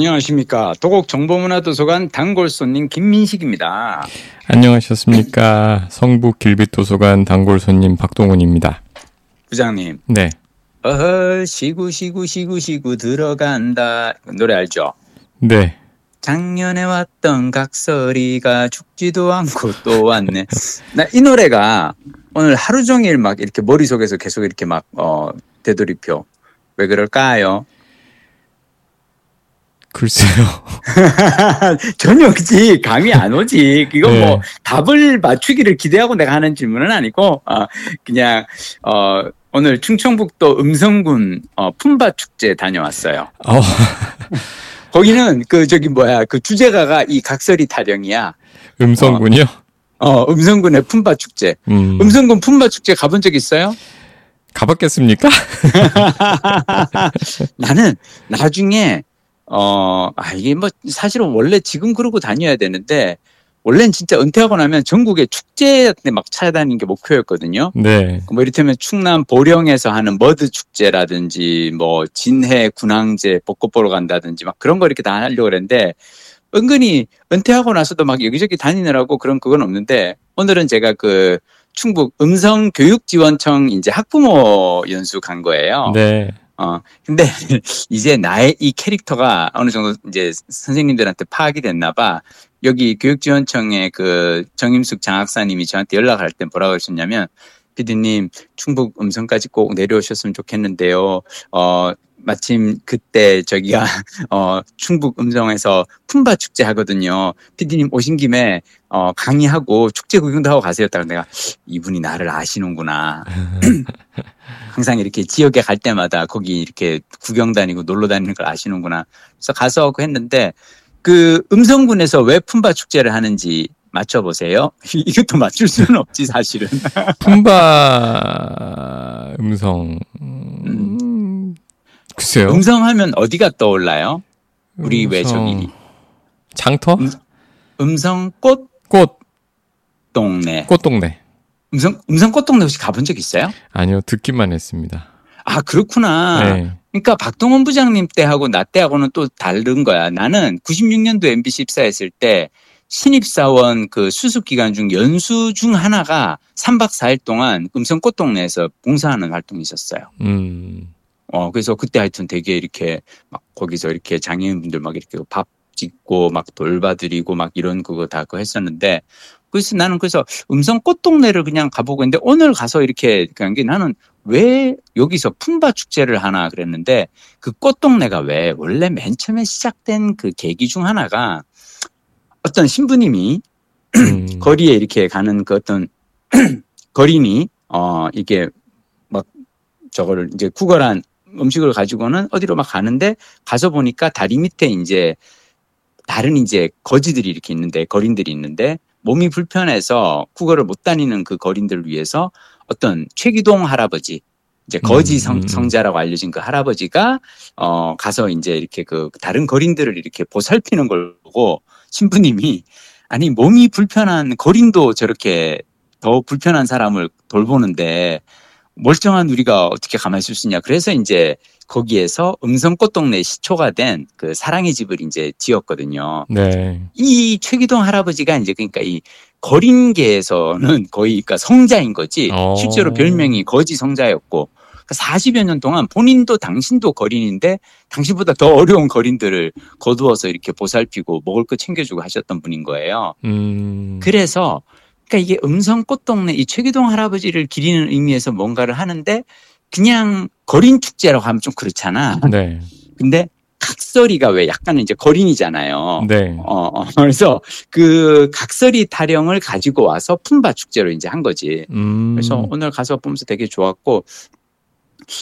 안녕하십니까. 도곡 정보문화도서관 단골 손님 김민식입니다. 안녕하셨습니까. 성북 길빛도서관 단골 손님 박동훈입니다. 부장님. 네. 어허, 시구, 시구, 시구, 시구 들어간다. 노래 알죠? 네. 작년에 왔던 각설이가 죽지도 않고 또 왔네. 나 이 노래가 오늘 하루 종일 막 이렇게 머릿속에서 계속 이렇게 막, 어, 되돌이표. 왜 그럴까요? 글쎄요. 전혀 그지 감이 안 오지. 이건 네. 뭐 답을 맞추기를 기대하고 내가 하는 질문은 아니고 어, 그냥 어, 오늘 충청북도 음성군 어, 품바 축제 다녀왔어요. 어, 거기는 그 저기 뭐야 그 주제가가 이 각설이 타령이야. 음성군요? 어 음성군의 품바 축제. 음. 음성군 품바 축제 가본 적 있어요? 가봤겠습니까? 나는 나중에 어, 아, 이게 뭐 사실은 원래 지금 그러고 다녀야 되는데 원래는 진짜 은퇴하고 나면 전국에 축제 때막 찾아다니는 게 목표였거든요. 네. 뭐 이를테면 충남 보령에서 하는 머드 축제라든지 뭐 진해 군항제 벚꽃 보러 간다든지 막 그런 거 이렇게 다 하려고 그랬는데 은근히 은퇴하고 나서도 막 여기저기 다니느라고 그런 그건 없는데 오늘은 제가 그 충북 음성교육지원청 이제 학부모 연수 간 거예요. 네. 어, 근데 이제 나의 이 캐릭터가 어느 정도 이제 선생님들한테 파악이 됐나 봐. 여기 교육지원청의 그 정임숙 장학사님이 저한테 연락할 때 뭐라고 하셨냐면, 피디님, 충북 음성까지 꼭 내려오셨으면 좋겠는데요. 어, 마침 그때 저기가, 어, 충북 음성에서 품바 축제 하거든요. 피디님 오신 김에, 어, 강의하고 축제 구경도 하고 가세요. 딱 내가 이분이 나를 아시는구나. 항상 이렇게 지역에 갈 때마다 거기 이렇게 구경 다니고 놀러 다니는 걸 아시는구나. 그래서 가서 그 했는데 그 음성군에서 왜 품바 축제를 하는지 맞춰보세요. 이것도 맞출 수는 없지 사실은. 품바 음성. 음, 글쎄요. 음성하면 어디가 떠올라요? 우리 왜 음성. 저기 장터? 음, 음성 꽃 꽃, 동네. 꽃 동네. 음성 음성 꽃 동네 혹시 가본 적 있어요? 아니요, 듣기만 했습니다. 아 그렇구나. 네. 그러니까 박동원 부장님 때하고 나 때하고는 또 다른 거야. 나는 96년도 MBC 입사했을 때 신입사원 그 수습 기간 중 연수 중 하나가 3박 4일 동안 음성 꽃동네에서 봉사하는 활동이 있었어요. 음, 어, 그래서 그때 하여튼 되게 이렇게 막 거기서 이렇게 장애인분들 막 이렇게 밥 짓고 막 돌봐드리고 막 이런 그거 다 그거 했었는데 그래서 나는 그래서 음성 꽃동네를 그냥 가보고 있는데 오늘 가서 이렇게 간 게 나는 왜 여기서 품바 축제를 하나 그랬는데 그 꽃동네가 왜 원래 맨 처음에 시작된 그 계기 중 하나가 어떤 신부님이 음. 거리에 이렇게 가는 그 어떤 거린이 어 이게 막 저거를 이제 구걸한 음식을 가지고는 어디로 막 가는데 가서 보니까 다리 밑에 이제 다른 이제 거지들이 이렇게 있는데 거린들이 있는데 몸이 불편해서 구걸을 못 다니는 그 거린들을 위해서 어떤 최기동 할아버지 이제 거지 음, 성, 음. 성자라고 알려진 그 할아버지가 어 가서 이제 이렇게 그 다른 거린들을 이렇게 보살피는 걸 보고 신부님이 아니 몸이 불편한 거린도 저렇게 더 불편한 사람을 돌보는데 멀쩡한 우리가 어떻게 가만히 있을 수 있냐. 그래서 이제 거기에서 음성꽃 동네 시초가 된 그 사랑의 집을 이제 지었거든요. 네. 이 최기동 할아버지가 이제 그러니까 이 거린계에서는 거의 그러니까 성자인 거지. 어. 실제로 별명이 거지 성자였고. 40여 년 동안 본인도 당신도 거린인데 당신보다 더 어려운 거린들을 거두어서 이렇게 보살피고 먹을 거 챙겨주고 하셨던 분인 거예요. 음. 그래서 그러니까 이게 음성 꽃동네 이 최기동 할아버지를 기리는 의미에서 뭔가를 하는데 그냥 거린 축제라고 하면 좀 그렇잖아. 네. 근데 각설이가 왜 약간은 이제 거린이잖아요. 네. 어, 어, 그래서 그 각설이 타령을 가지고 와서 품바 축제로 이제 한 거지. 음. 그래서 오늘 가서 보면서 되게 좋았고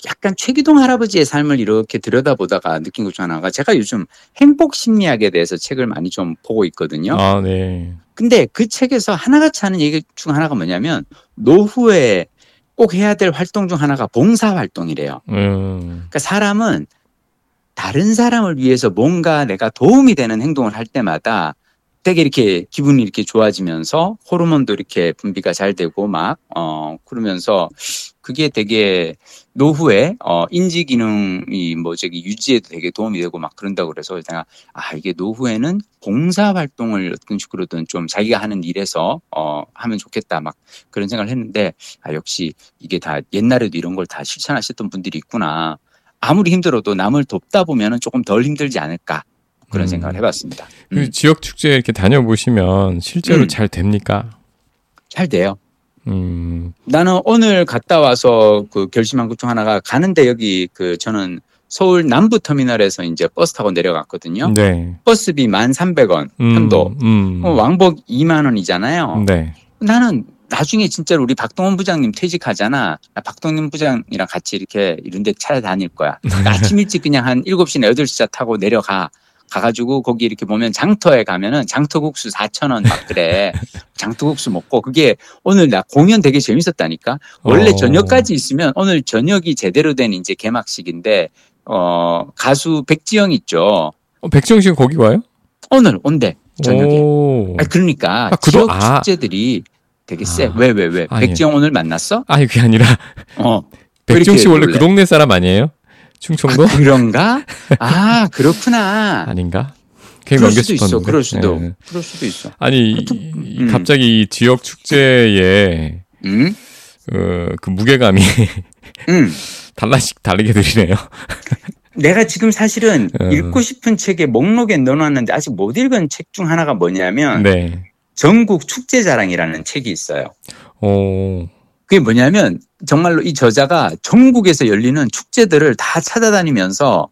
약간 최기동 할아버지의 삶을 이렇게 들여다보다가 느낀 것 중 하나가 제가 요즘 행복 심리학에 대해서 책을 많이 좀 보고 있거든요. 아, 네. 근데 그 책에서 하나같이 하는 얘기 중 하나가 뭐냐면 노후에 꼭 해야 될 활동 중 하나가 봉사 활동이래요. 음. 그러니까 사람은 다른 사람을 위해서 뭔가 내가 도움이 되는 행동을 할 때마다 되게 이렇게 기분이 이렇게 좋아지면서 호르몬도 이렇게 분비가 잘 되고 막, 어, 그러면서 그게 되게 노후에, 어, 인지 기능이 뭐 저기 유지에도 되게 도움이 되고 막 그런다고 그래서 내가 아, 이게 노후에는 봉사 활동을 어떤 식으로든 좀 자기가 하는 일에서, 어, 하면 좋겠다 막 그런 생각을 했는데 아, 역시 이게 다 옛날에도 이런 걸 다 실천하셨던 분들이 있구나. 아무리 힘들어도 남을 돕다 보면은 조금 덜 힘들지 않을까. 그런 음. 생각을 해봤습니다. 그 음, 지역 축제 이렇게 다녀보시면 실제로 음. 잘 됩니까? 잘 돼요. 음, 나는 오늘 갔다 와서 그 결심한 것 중 하나가 가는데 여기 그 저는 서울 남부 터미널에서 이제 버스 타고 내려갔거든요. 네. 버스비 1,300원 음, 편도. 음, 어, 왕복 2만 원이잖아요. 네. 나는 나중에 진짜로 우리 박동원 부장님 퇴직하잖아. 나 박동원 부장이랑 같이 이렇게 이런 데 찾아다닐 거야. 아침 일찍 그냥 한 7시나 8시 차 타고 내려가. 가가지고 거기 이렇게 보면 장터에 가면은 장터국수 4,000원 막 그래. 장터국수 먹고 그게 오늘 나 공연 되게 재밌었다니까. 원래 어. 저녁까지 있으면 오늘 저녁이 제대로 된 이제 개막식인데 어 가수 백지영 있죠. 어, 백지영 씨가 거기 와요? 오늘 온대 저녁에. 오. 아 그러니까 아, 그도- 지역 아. 축제들이 되게 세. 아. 왜 왜 왜? 아, 예. 백지영 오늘 만났어? 아니 그게 아니라 어. 백지영 씨 원래 놀래? 그 동네 사람 아니에요? 충청도? 아, 그런가? 아 그렇구나. 아닌가? 그럴 수도 있어. 싶었는데. 그럴 수도. 네. 그럴 수도 있어. 아니 음. 갑자기 이 지역 축제에 응? 어, 그 무게감이 응. 달라씩 다르게 들리네요. 내가 지금 사실은 어. 읽고 싶은 책에 목록에 넣어놨는데 아직 못 읽은 책 중 하나가 뭐냐면 네. 전국 축제 자랑이라는 책이 있어요. 오. 그게 뭐냐면 정말로 이 저자가 전국에서 열리는 축제들을 다 찾아다니면서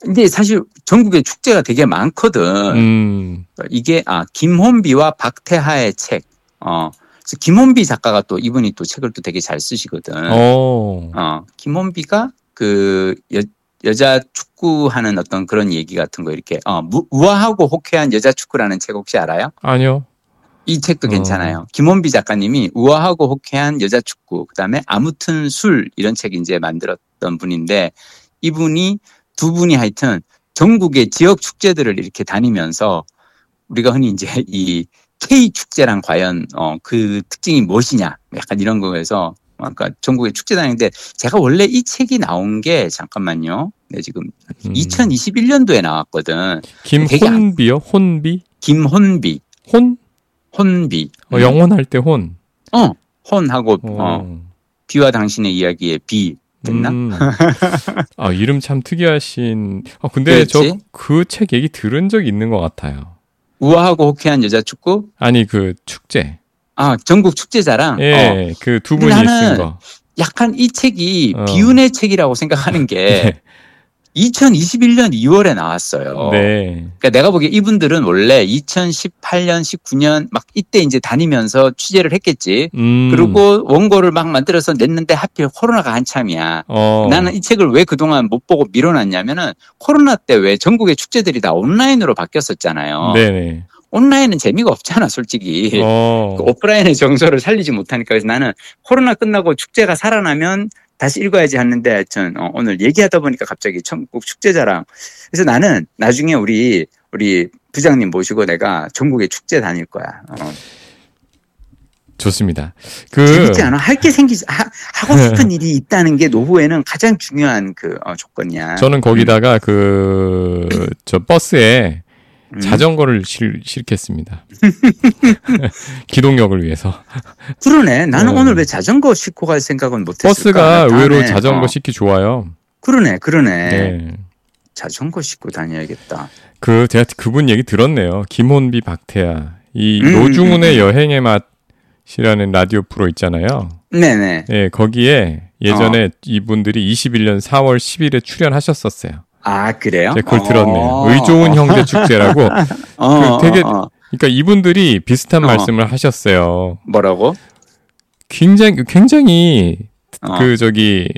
근데 사실 전국에 축제가 되게 많거든. 음. 이게 아 김혼비와 박태하의 책. 어. 그래서 김혼비 작가가 또 이분이 또 책을 또 되게 잘 쓰시거든. 어. 어, 김원비가 그 여, 여자 축구하는 어떤 그런 얘기 같은 거 이렇게 어, 무- 우아하고 호쾌한 여자 축구라는 책 혹시 알아요? 아니요. 이 책도 어. 괜찮아요. 김원비 작가님이 우아하고 호쾌한 여자 축구, 그다음에 아무튼 술 이런 책 이제 만들었던 분인데 이분이 두 분이 하여튼 전국의 지역 축제들을 이렇게 다니면서 우리가 흔히 이제 이 K 축제랑 과연 어, 그 특징이 무엇이냐 약간 이런 거에서 아까 전국의 축제 다니는데 제가 원래 이 책이 나온 게 잠깐만요. 네 지금 음. 2021년도에 나왔거든. 김혼비요? 혼비? 김혼비, 혼? 혼비. 어, 영혼할 때 혼. 어, 혼하고 어, 어. 비와 당신의 이야기의 비 됐나? 음. 아, 이름 참 특이하신. 아, 근데? 저 그 책 얘기 들은 적 있는 것 같아요. 우아하고 호쾌한 여자 축구? 아니, 그 축제. 아, 전국 축제자랑. 어, 예, 그두 근데 분이 쓴 거. 약간 이 책이 어. 비운의 책이라고 생각하는 게 네. 2021년 2월에 나왔어요. 네. 그러니까 내가 보기에 이분들은 원래 2018년, 19년 막 이때 이제 다니면서 취재를 했겠지. 음. 그리고 원고를 막 만들어서 냈는데 하필 코로나가 한참이야. 어. 나는 이 책을 왜 그동안 못 보고 미뤄놨냐면은 코로나 때 왜 전국의 축제들이 다 온라인으로 바뀌었었잖아요. 네네. 온라인은 재미가 없잖아, 솔직히. 어. 그 오프라인의 정서를 살리지 못하니까 그래서 나는 코로나 끝나고 축제가 살아나면 다시 읽어야지 했는데 하여튼 어, 오늘 얘기하다 보니까 갑자기 전국 축제자랑 그래서 나는 나중에 우리 우리 부장님 모시고 내가 전국에 축제 다닐 거야. 어, 좋습니다. 그 재밌지 않아? 할 게 생기지 하, 하고 싶은 일이 있다는 게 노후에는 가장 중요한 그 어, 조건이야. 저는 거기다가 그 저 버스에 음. 자전거를 실, 실겠습니다. 기동력을 위해서. 그러네. 나는 어. 오늘 왜 자전거 싣고 갈 생각은 못했을까? 버스가 의외로 자전거 어, 싣기 좋아요. 그러네, 그러네. 네. 자전거 싣고 다녀야겠다. 그 제가 그분 얘기 들었네요. 김혼비 박태야. 이 음, 노중훈의 음, 음. 여행의 맛이라는 라디오 프로 있잖아요. 네네. 예, 거기에 예전에 이분들이 21년 4월 10일에 출연하셨었어요. 아 그래요? 제가 그걸 어. 들었네요. 의좋은 형제 축제라고. 어, 그 되게- 어, 어. 그러니까 이분들이 비슷한 어. 말씀을 하셨어요. 뭐라고? 굉장히 굉장히 어. 그 저기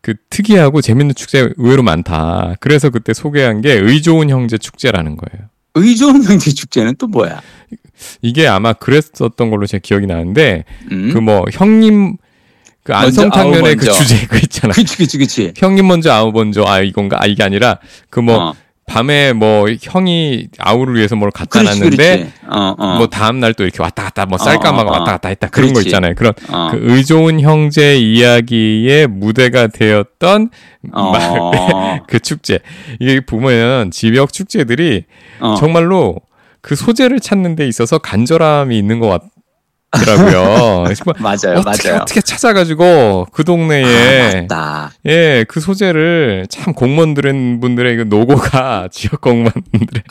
그 특이하고 재밌는 축제 의외로 많다. 그래서 그때 소개한 게 의좋은 형제 축제라는 거예요. 의좋은 형제 축제는 또 뭐야? 이게 아마 그랬었던 걸로 제 기억이 나는데 음? 그뭐 형님 그 안성탕면의 그. 주제 그 있잖아. 그치 그치 그치. 형님 먼저 아우 먼저 아 이건가 아 이게 아니라 그뭐 어. 밤에 뭐 형이 아우를 위해서 뭘 갖다 그렇지, 놨는데 그렇지. 어, 어. 뭐 다음 날 또 이렇게 왔다 갔다 뭐 어, 쌀까마가 어, 어. 왔다 갔다 했다 그런 거 그렇지. 있잖아요. 그런 어. 그 의좋은 형제 이야기의 무대가 되었던 어. 그 축제. 이게 보면 지역 축제들이 어. 정말로 그 소재를 찾는 데 있어서 간절함이 있는 것 같 더라고요. 그래서 뭐 맞아요, 어떻게 맞아요. 어떻게 찾아가지고 그 동네에 아. 예, 그 소재를 참 공무원들은 분들의 그 노고가 지역 공무원들의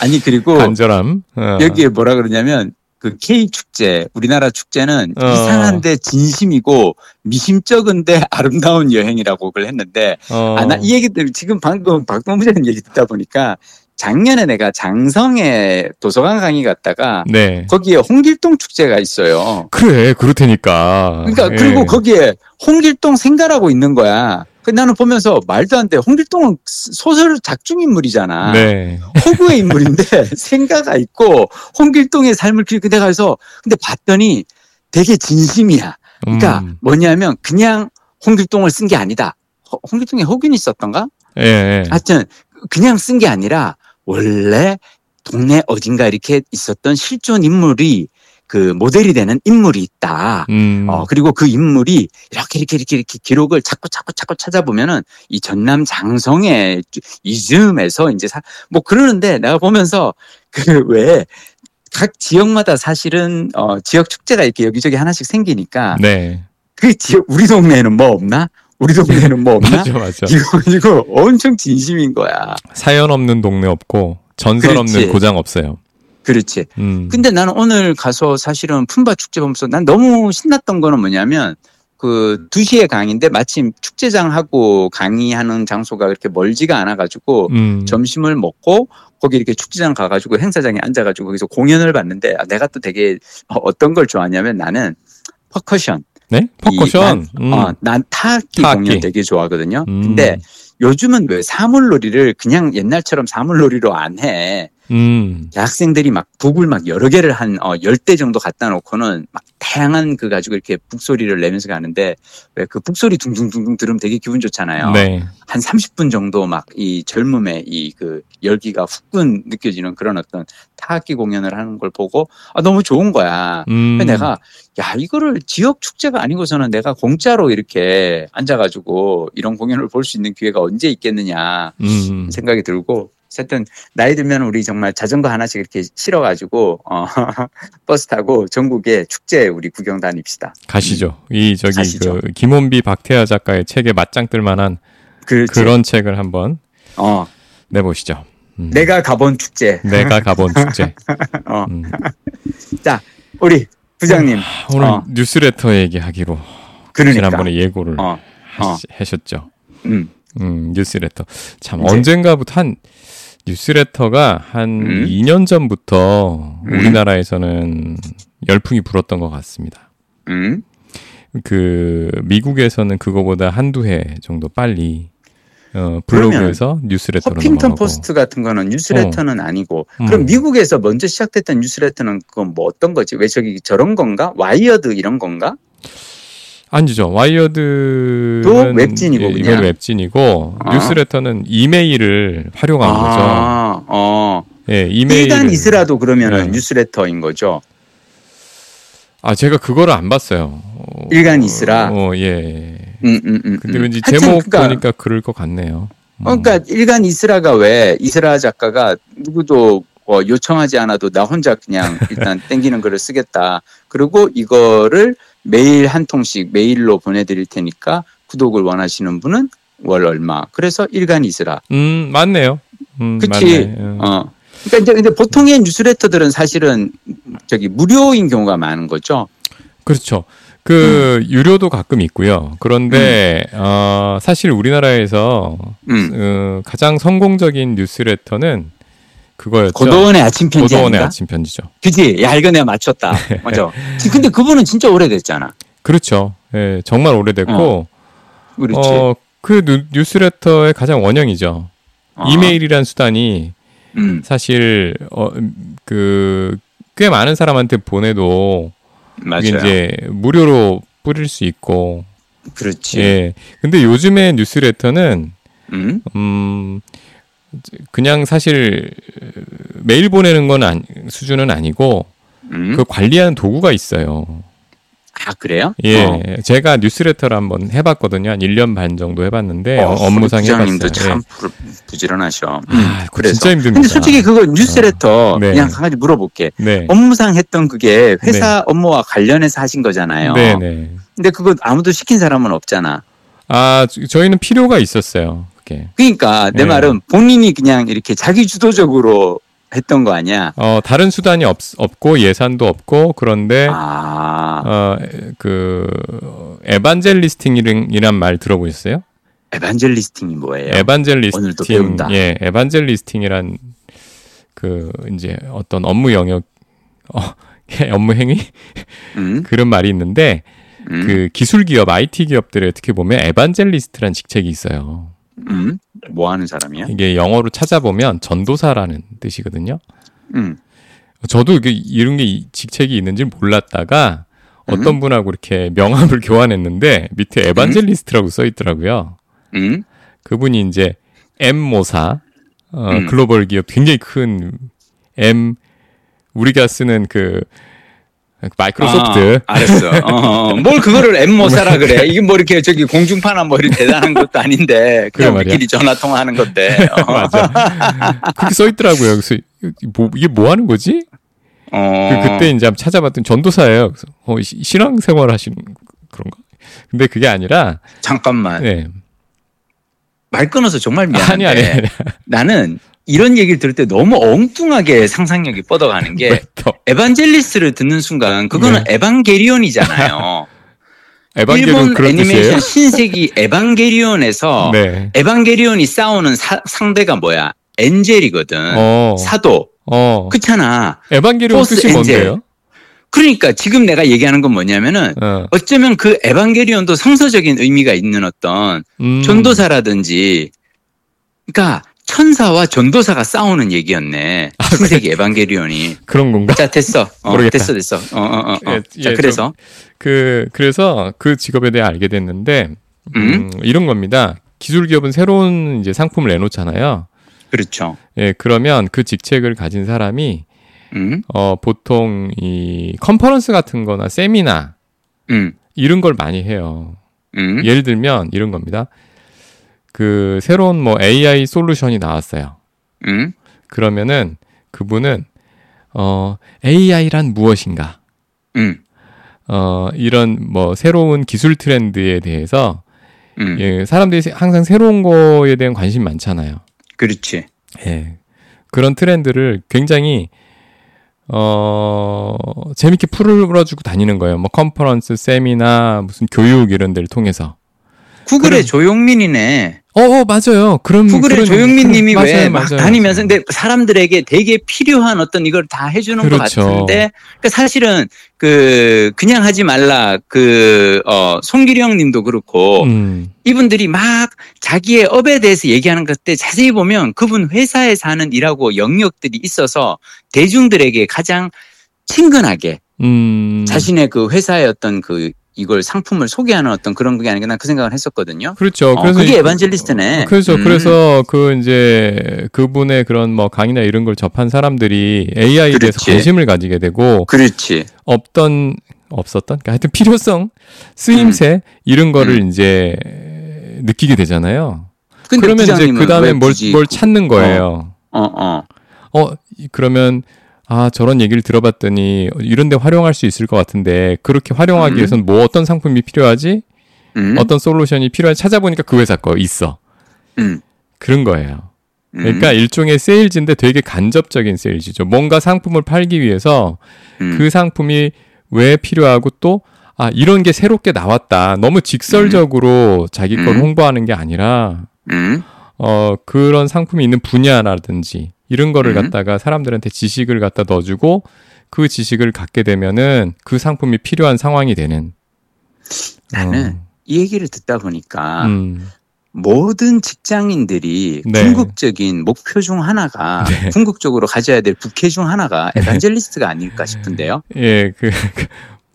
아니 그리고 간절함. 어. 여기에 뭐라 그러냐면 그 K 축제, 우리나라 축제는 어. 이상한데 진심이고 미심쩍은데 아름다운 여행이라고 그걸 했는데 어. 아, 나 이 얘기들 지금 방금 박동무 부장님 얘기 듣다 보니까 작년에 내가 장성에 도서관 강의 갔다가 네. 거기에 홍길동 축제가 있어요. 그래, 그렇다니까. 그러니까 예. 그리고 거기에 홍길동 생가라고 있는 거야. 그 나는 보면서 말도 안 돼. 홍길동은 소설 작중 인물이잖아. 네. 호구의 인물인데 생가가 있고 홍길동의 삶을 길 그대 가서 근데 봤더니 되게 진심이야. 그러니까 음. 뭐냐면 그냥 홍길동을 쓴 게 아니다. 허- 홍길동에 호균이 있었던가? 예, 예. 하여튼 그냥 쓴 게 아니라 원래 동네 어딘가 이렇게 있었던 실존 인물이 그 모델이 되는 인물이 있다. 음. 어, 그리고 그 인물이 이렇게 이렇게 이렇게 이렇게 기록을 자꾸 자꾸 자꾸 찾아보면은 이 전남 장성의 이즈음에서 이제 사, 뭐 그러는데 내가 보면서 그 왜 각 지역마다 사실은 어 지역 축제가 이렇게 여기저기 하나씩 생기니까 네. 그 지역 우리 동네에는 뭐 없나? 우리 동네에는 뭐 없나? 맞아, 맞아. 이거 이거 엄청 진심인 거야. 사연 없는 동네 없고 전설 그렇지. 없는 고장 없어요. 그렇지. 음. 근데 나는 오늘 가서 사실은 품바 축제 보면서 난 너무 신났던 거는 뭐냐면 그 2시에 강의인데 마침 축제장하고 강의하는 장소가 그렇게 멀지가 않아가지고 음. 점심을 먹고 거기 이렇게 축제장 가가지고 행사장에 앉아가지고 거기서 공연을 봤는데 아, 내가 또 되게 어, 어떤 걸 좋아하냐면 나는 퍼커션. 네? 퍼커션. 음. 어, 난 타악기 타악기. 공연 되게 좋아하거든요. 음. 근데 요즘은 왜 사물놀이를 그냥 옛날처럼 사물놀이로 안 해. 음. 대학생들이 막 북을 막 여러 개를 한 어, 10대 정도 갖다 놓고는 막 다양한 그 가지고 이렇게 북소리를 내면서 가는데 왜 그 북소리 둥둥둥둥 들으면 되게 기분 좋잖아요. 네. 한 30분 정도 막 이 젊음의 이 그 열기가 후끈 느껴지는 그런 어떤 타악기 공연을 하는 걸 보고 아, 너무 좋은 거야. 음. 내가 야 이거를 지역 축제가 아니고서는 내가 공짜로 이렇게 앉아가지고 이런 공연을 볼 수 있는 기회가 언제 있겠느냐 음. 생각이 들고 어쨌든 나이 들면 우리 정말 자전거 하나씩 이렇게 실어가지고 어, 버스 타고 전국에 축제 우리 구경 다닙시다. 가시죠. 이 저기 가시죠. 그 김원비 박태하 작가의 책에 맞짱 뜰 만한 그렇지. 그런 책을 한번 어 내보시죠. 음. 내가 가본 축제. 내가 가본 축제. 어 음. 우리 부장님 오늘 어. 뉴스레터 얘기하기로 그러니까 지난번에 예고를 어 하시, 하셨죠. 음. 음, 뉴스레터. 참. 언젠가부터 한 뉴스레터가 한 음. 2년 전부터 음. 우리나라에서는 열풍이 불었던 것 같습니다. 음. 그 미국에서는 그거보다 한두 해 정도 빨리 어, 블로그에서 뉴스레터로 Huffington Post 같은 거는 뉴스레터는 아니고 음. 그럼 미국에서 먼저 시작됐던 뉴스레터는 그건 뭐 어떤 거지? 왜 저기 저런 건가? Wired 이런 건가? 아니죠. Wired는 또 웹진이고 예? 이건 웹진이고 아. 뉴스레터는 이메일을 활용한 거죠. 아, 어. 예, 이메일. 일간 이스라도 그러면은 네. 뉴스레터인 거죠. 아, 제가 그거를 안 봤어요. 어, 일간 이스라? 어, 예. 음, 음, 음. 근데 음. 왠지 제목 그러니까, 보니까 그럴 것 같네요. 음. 어, 그러니까 일간 이스라가 왜 이스라 작가가 누구도 어, 요청하지 않아도 나 혼자 그냥 일단 땡기는 글을 쓰겠다. 그리고 이거를 매일 한 통씩 메일로 보내드릴 테니까 구독을 원하시는 분은 월 얼마. 그래서 일간 이스라. 음, 맞네요. 음, 그치? 맞네. 어. 어. 그러니까 이제 근데 보통의 뉴스레터들은 사실은 저기 무료인 경우가 많은 거죠. 그렇죠. 그 음. 유료도 가끔 있고요. 그런데 어, 사실 우리나라에서 음. 어, 가장 성공적인 뉴스레터는 그거였죠. 고도원의 아침 편지 고도원의? 아침 편지죠. 그지? 야 이거 내가 맞췄다. 맞아. 근데 그분은 진짜 오래됐잖아. 그렇죠. 예, 정말 오래됐고 그렇지. 어, 그 뉴- 뉴스레터의 가장 원형이죠. 어. 이메일이란 수단이 음, 사실 어, 그 꽤 많은 사람한테 보내도 맞아요. 이게 이제 무료로 뿌릴 수 있고 그렇지. 예. 근데 요즘의 뉴스레터는 음, 음 그냥 사실 메일 보내는 건 아니, 수준은 아니고 음? 그 관리하는 도구가 있어요. 아 그래요? 예, 어. 제가 뉴스레터를 한번 해봤거든요. 한 1년 반 정도 해봤는데 어, 어, 업무상 부장님도 해봤어요. 참 예. 부, 부지런하셔. 아, 음, 그거 그래서. 진짜 힘듭니다. 근데 솔직히 그거 뉴스레터 네. 그냥 한 가지 물어볼게. 네. 업무상 했던 그게 회사 업무와 관련해서 하신 거잖아요. 네, 네. 근데 그거 아무도 시킨 사람은 없잖아. 아, 저- 저희는 필요가 있었어요. 그게. 그러니까 내 네. 말은 본인이 그냥 이렇게 자기 주도적으로 했던 거 아니야? 어, 다른 수단이 없, 없고 예산도 없고 그런데 아, 어, 그 에반젤리스팅이란 말 들어보셨어요? 에반젤리스팅이 뭐예요? 에반젤리스팅. 오늘도 배운다. 예, 에반젤리스팅이란 그 이제 어떤 업무 영역 어, 업무 행위 음, 그런 말이 있는데 음, 그 기술 기업, IT 기업들에 어떻게 보면 에반젤리스트란 직책이 있어요. 음, 뭐 하는 사람이야? 이게 영어로 찾아보면 전도사라는 뜻이거든요. 음, 저도 이게 이런 게 이- 직책이 있는지 몰랐다가 어떤 음. 분하고 이렇게 명함을 교환했는데 밑에 에반젤리스트라고 써 있더라고요. 음, 그분이 이제 M 모사 어, 음. 글로벌 기업 굉장히 큰 M 우리가 쓰는 그 마이크로소프트 아, 알았어. 어, 어, 뭘 그거를 엠모사라 그래? 이게 뭐 이렇게 저기 공중파나 뭐 이렇게 대단한 것도 아닌데 그냥. 우리끼리 전화 통화하는 건데. 어. 맞아 그렇게 써 있더라고요. 그래서 이- 뭐, 이게 뭐 하는 거지? 어. 그, 그때 이제 한번 찾아봤더니 전도사예요. 그래서 어, 시- 신앙생활 하시는 그런가? 근데 그게 아니라 잠깐만 네. 말 끊어서 정말 아니 미안한데 아니 아니 나는 이런 얘기를 들을 때 너무 엉뚱하게 상상력이 뻗어가는 게? 에반젤리스트를 듣는 순간 그거는 에반게리온이잖아요. 네. 에반게리온 일본 뜻이에요? 애니메이션 신세기 에반게리온에서 네. 에반게리온이 싸우는 사- 상대가 뭐야? 엔젤이거든. 어. 사도. 어. 그렇잖아. 에반게리온 포스 뜻이 엔젤. 뭔데요? 그러니까 지금 내가 얘기하는 건 뭐냐면은 어. 어쩌면 그 에반게리온도 성서적인 의미가 있는 어떤 음. 전도사라든지 그러니까 천사와 전도사가 싸우는 얘기였네. 신세기 에반게리온이. 그런 건가? 자 됐어. 어, 모르겠다. 됐어 됐어. 어, 어, 어, 어. 예, 자 예, 그래서 그 그래서 그 직업에 대해 알게 됐는데 음, 음? 이런 겁니다. 기술 기업은 새로운 이제 상품을 내놓잖아요. 그렇죠. 예, 그러면 그 직책을 가진 사람이 음, 어 보통 이 컨퍼런스 같은 거나 세미나 음, 이런 걸 많이 해요. 음, 예를 들면 이런 겁니다. 그 새로운 뭐 AI 솔루션이 나왔어요. 음, 그러면은 그분은 어 AI란 무엇인가? 음, 어 이런 뭐 새로운 기술 트렌드에 대해서 음. 예, 사람들이 항상 새로운 거에 대한 관심이 많잖아요. 그렇지. 예. 그런 트렌드를 굉장히 어 재밌게 풀어주고 다니는 거예요. 뭐 컨퍼런스, 세미나, 무슨 교육 이런 데를 통해서. 구글의 그럼- 조용민이네. 어, 어 맞아요. 그런 구글의 그런- 조용민 그런- 님이 맞아요, 왜막 다니면서. 근데 사람들에게 되게 필요한 어떤 이걸 다 해주는 것 그렇죠. 같은데 그러니까 사실은 그 그냥 하지 말라 그어 송기령 님도 그렇고 음, 이분들이 막 자기의 업에 대해서 얘기하는 것때 자세히 보면 그분 회사에서 하는 일하고 영역들이 있어서 대중들에게 가장 친근하게 음. 자신의 그 회사의 어떤 그 이걸 상품을 소개하는 어떤 그런 게 아닌가 난그 생각을 했었거든요. 그렇죠. 어, 그래서 그게 이- 에반젤리스트네. 그렇죠. 음. 그래서 그 이제 그분의 그런 뭐 강의나 이런 걸 접한 사람들이 AI에 대해서 그렇지. 관심을 가지게 되고 그렇지. 없던 없었던 그러니까 하여튼 필요성, 쓰임새 이런 거를 음. 이제 느끼게 되잖아요. 그러면 이제 부장님은 그 다음에 왜 뭘, 뭘 그- 찾는 거예요. 어, 어. 어, 이- 그러면 아 저런 얘기를 들어봤더니 이런 데 활용할 수 있을 것 같은데 그렇게 활용하기 음. 위해서는 뭐 어떤 상품이 필요하지? 음, 어떤 솔루션이 필요하지? 찾아보니까 그 회사 거 있어. 음, 그런 거예요. 음, 그러니까 일종의 세일즈인데 되게 간접적인 세일즈죠. 뭔가 상품을 팔기 위해서 음, 그 상품이 왜 필요하고 또 아, 이런 게 새롭게 나왔다. 너무 직설적으로 자기 걸 음. 홍보하는 게 아니라 음, 어, 그런 상품이 있는 분야라든지 이런 거를 음. 갖다가 사람들한테 지식을 갖다 넣어주고 그 지식을 갖게 되면은 그 상품이 필요한 상황이 되는. 나는 이 얘기를 듣다 보니까 어, 음, 모든 직장인들이 네. 궁극적인 목표 중 하나가 궁극적으로 가져야 될 부캐 중 하나가 에반젤리스트가 아닐까 싶은데요. 예, 그, 그